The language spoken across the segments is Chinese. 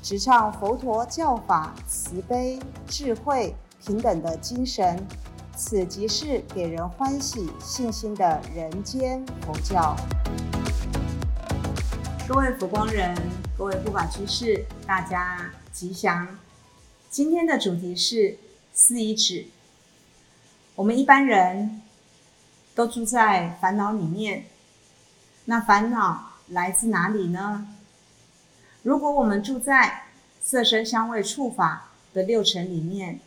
直唱佛陀教法慈悲、智慧、平等的精神，此即是给人欢喜、信心的人间佛教。各位佛光人，各位护法居士，大家吉祥。今天的主题是四依止。我们一般人都住在烦恼里面，那烦恼来自哪里呢？如果我们住在色声香味触法的六尘里面，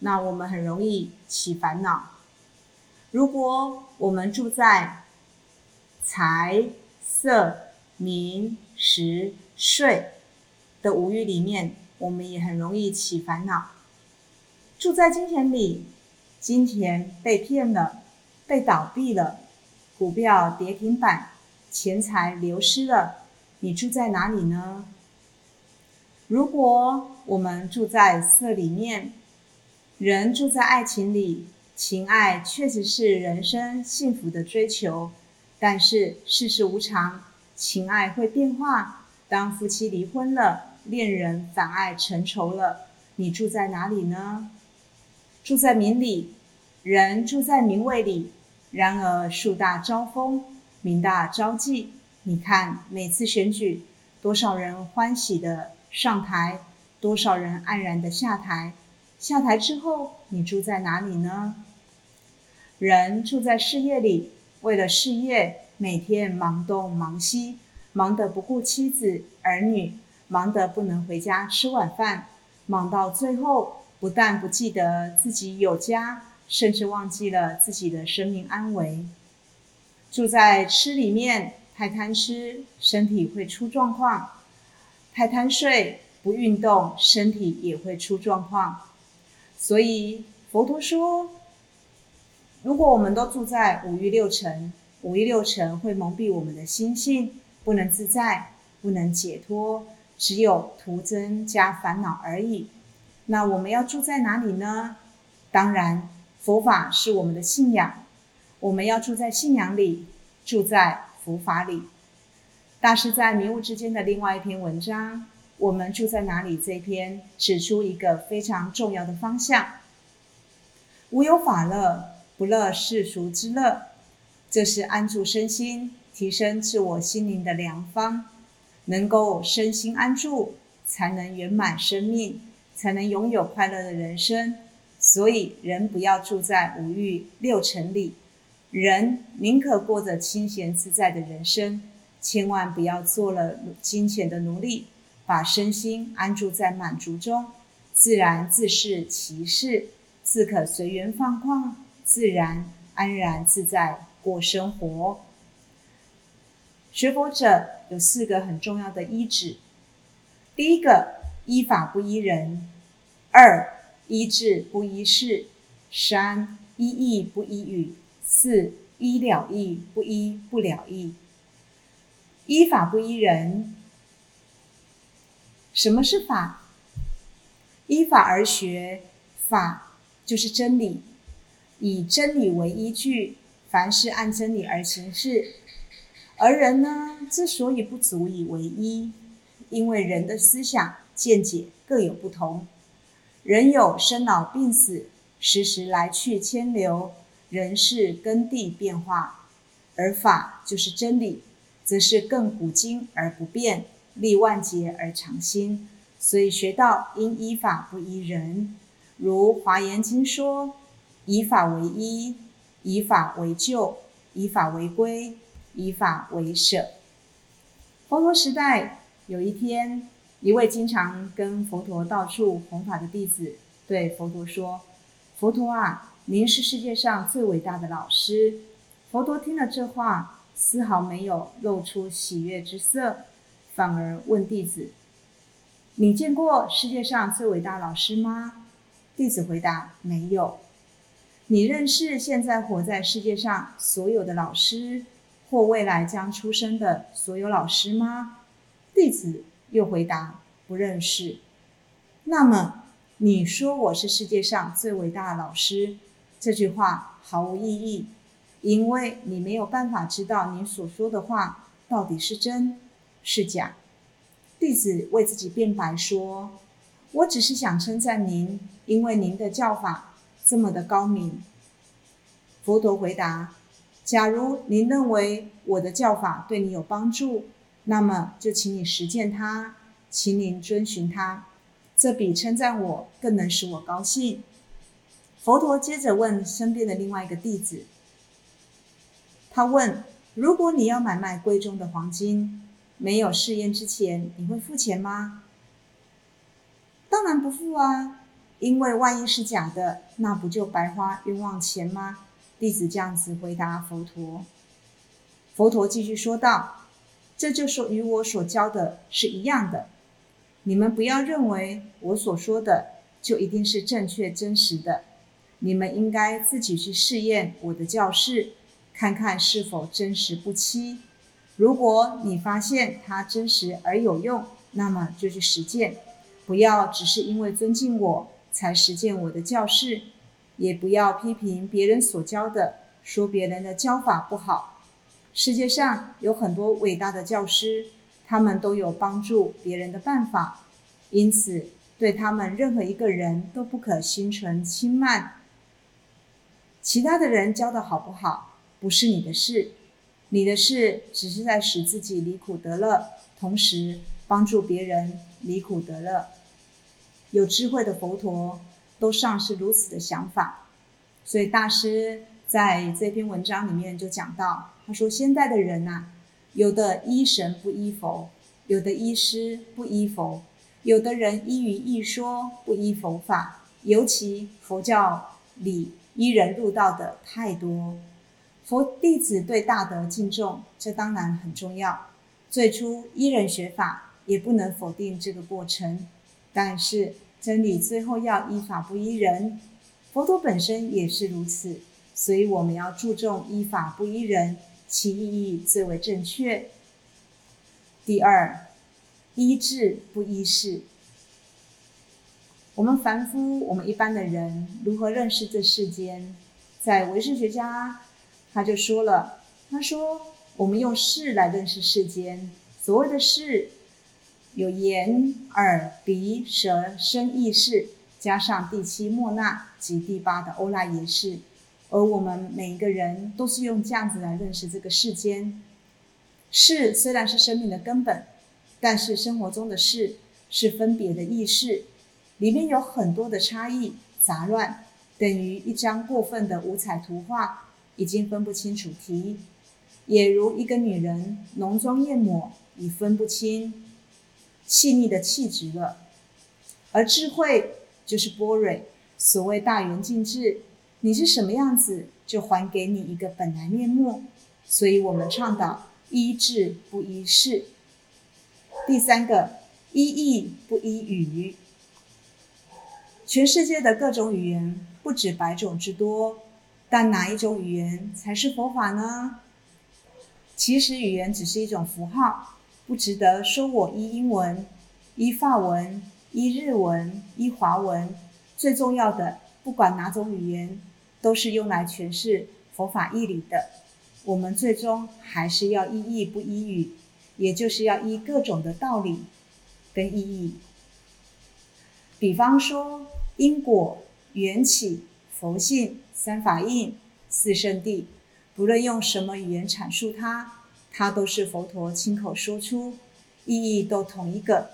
那我们很容易起烦恼。如果我们住在财色名食睡的五欲里面，我们也很容易起烦恼。住在金钱里，金钱被骗了，被倒闭了，股票跌停板，钱财流失了，你住在哪里呢？如果我们住在色里面，人住在爱情里，情爱确实是人生幸福的追求，但是世事无常，情爱会变化。当夫妻离婚了，恋人反爱成仇了，你住在哪里呢？住在名里，人住在名位里，然而树大招风，名大招忌。你看每次选举，多少人欢喜的。上台，多少人黯然的下台？下台之后，你住在哪里呢？人住在事业里，为了事业，每天忙东忙西，忙得不顾妻子儿女，忙得不能回家吃晚饭，忙到最后，不但不记得自己有家，甚至忘记了自己的生命安危。住在吃里面，太贪吃，身体会出状况。太贪睡不运动，身体也会出状况。所以佛陀说，如果我们都住在五欲六尘，五欲六尘会蒙蔽我们的心性，不能自在，不能解脱，只有徒增加烦恼而已。那我们要住在哪里呢？当然，佛法是我们的信仰，我们要住在信仰里，住在佛法里。大师在《迷雾之间》的另外一篇文章《我们住在哪里》这篇，指出一个非常重要的方向：无有法乐，不乐世俗之乐。这是安住身心、提升自我心灵的良方。能够身心安住，才能圆满生命，才能拥有快乐的人生。所以，人不要住在五欲六尘里，人宁可过着清闲自在的人生。千万不要做了金钱的奴隶，把身心安住在满足中，自然自是其事，自可随缘放旷，自然安然自在过生活。学佛者有四个很重要的依止：第一个，依法不依人；二，依智不依事；三，依义不依语；四，依了义不依不了义。依法不依人。什么是法？依法而学，法就是真理，以真理为依据，凡事按真理而行事。而人呢，之所以不足以为依，因为人的思想见解各有不同。人有生老病死，时时来去牵流，人事根地变化，而法就是真理。则是亘古今而不变，历万劫而常新。所以学道应依法不依人。如《华严经》说：“以法为依，以法为救，以法为归，以法为舍。”佛陀时代有一天，一位经常跟佛陀到处弘法的弟子对佛陀说：“佛陀啊，您是世界上最伟大的老师。”佛陀听了这话。丝毫没有露出喜悦之色，反而问弟子：“你见过世界上最伟大老师吗？弟子回答：没有。你认识现在活在世界上所有的老师，或未来将出生的所有老师吗？弟子又回答：不认识。那么你说我是世界上最伟大的老师，这句话毫无意义，因为你没有办法知道你所说的话到底是真是假。弟子为自己辩白说：“我只是想称赞您，因为您的教法这么的高明。”佛陀回答：“假如您认为我的教法对你有帮助，那么就请你实践它，请您遵循它，这比称赞我更能使我高兴。”佛陀接着问身边的另外一个弟子：“他问，如果你要买卖贵重的黄金？”没有试验之前，你会付钱吗？当然不付啊，因为万一是假的，那不就白花冤枉钱吗？弟子这样子回答佛陀。佛陀继续说道：“这就是与我所教的是一样的。你们不要认为我所说的就一定是正确真实的，你们应该自己去试验我的教示，看看是否真实不欺。”如果你发现它真实而有用，那么就去实践，不要只是因为尊敬我才实践我的教示，也不要批评别人所教的，说别人的教法不好。世界上有很多伟大的教师，他们都有帮助别人的办法，因此对他们任何一个人都不可心存轻慢。其他的人教的好不好，不是你的事。你的事只是在使自己离苦得乐，同时帮助别人离苦得乐。有智慧的佛陀都尚是如此的想法，所以大师在这篇文章里面就讲到，他说：现代的人呐，有的依神不依佛，有的依师不依佛，有的人依于一说不依佛法，尤其佛教里依人入道的太多。佛弟子对大德敬重，这当然很重要。最初依人学法，也不能否定这个过程。但是真理最后要依法不依人，佛陀本身也是如此。所以我们要注重依法不依人，其意义最为正确。第二，依智不依事。我们凡夫，我们一般的人，如何认识这世间？在唯识学家。他就说了：“他说，我们用视来认识世间。所谓的视，有眼、耳、鼻、舌、身、意识，加上第七莫那及第八的欧赖耶识。而我们每一个人都是用这样子来认识这个世间。视虽然是生命的根本，但是生活中的事是分别的意识，里面有很多的差异杂乱，等于一张过分的五彩图画。”已经分不清楚题，也如一个女人浓妆艳抹，已分不清细腻的气质了。而智慧就是波蕊，所谓大圆镜智，你是什么样子，就还给你一个本来面目。所以我们倡导依智不依事。第三个，依义不依语。全世界的各种语言不止百种之多。但哪一种语言才是佛法呢？其实语言只是一种符号，不值得说我依英文、依法文、依日文、依华文。最重要的，不管哪种语言，都是用来诠释佛法义理的。我们最终还是要依义不依语，也就是要依各种的道理跟意义。比方说因果缘起。佛性、三法印、四圣地，不论用什么语言阐述它，它都是佛陀亲口说出，意义都同一个。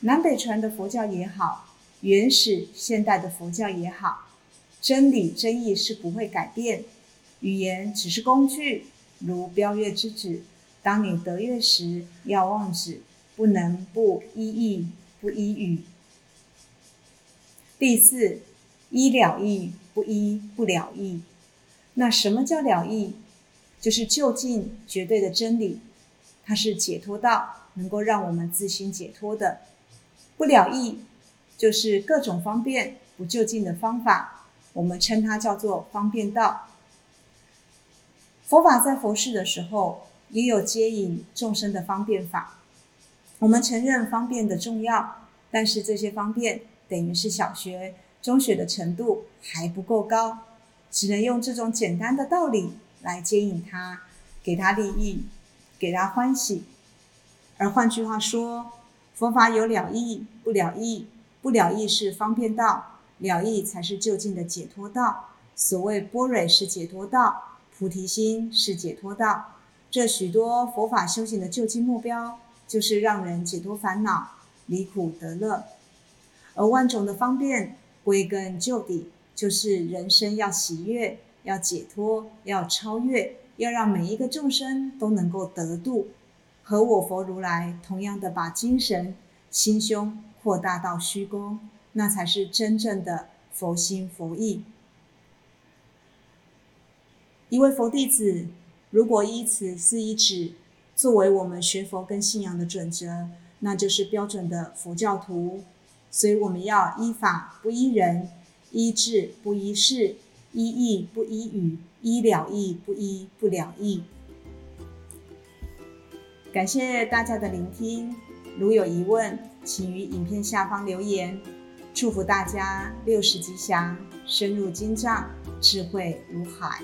南北传的佛教也好，原始现代的佛教也好，真理真意是不会改变，语言只是工具，如标月之指。当你得月时，要忘指，不能不依意，不依语。第四。依了义不依不了义，那什么叫了义？就是就近绝对的真理，它是解脱道，能够让我们自心解脱的。不了义就是各种方便不就近的方法，我们称它叫做方便道。佛法在佛世的时候，也有接引众生的方便法。我们承认方便的重要，但是这些方便等于是小学、中学的程度还不够高，只能用这种简单的道理来接引他，给他利益，给他欢喜。而换句话说，佛法有了义，不了义，不了义是方便道，了义才是就近的解脱道。所谓般若是解脱道，菩提心是解脱道。这许多佛法修行的就近目标。就是让人解脱烦恼，离苦得乐。而万种的方便，归根究底，就是人生要喜悦，要解脱，要超越，要让每一个众生都能够得度，和我佛如来同样的把精神心胸扩大到虚空，那才是真正的佛心佛意。一位佛弟子，如果依此四依止。作为我们学佛跟信仰的准则，那就是标准的佛教徒。所以我们要依法不依人，依智不依事，依义不依语，依了义不依不了义。感谢大家的聆听，如有疑问，请于影片下方留言。祝福大家六十吉祥，深入经藏，智慧如海。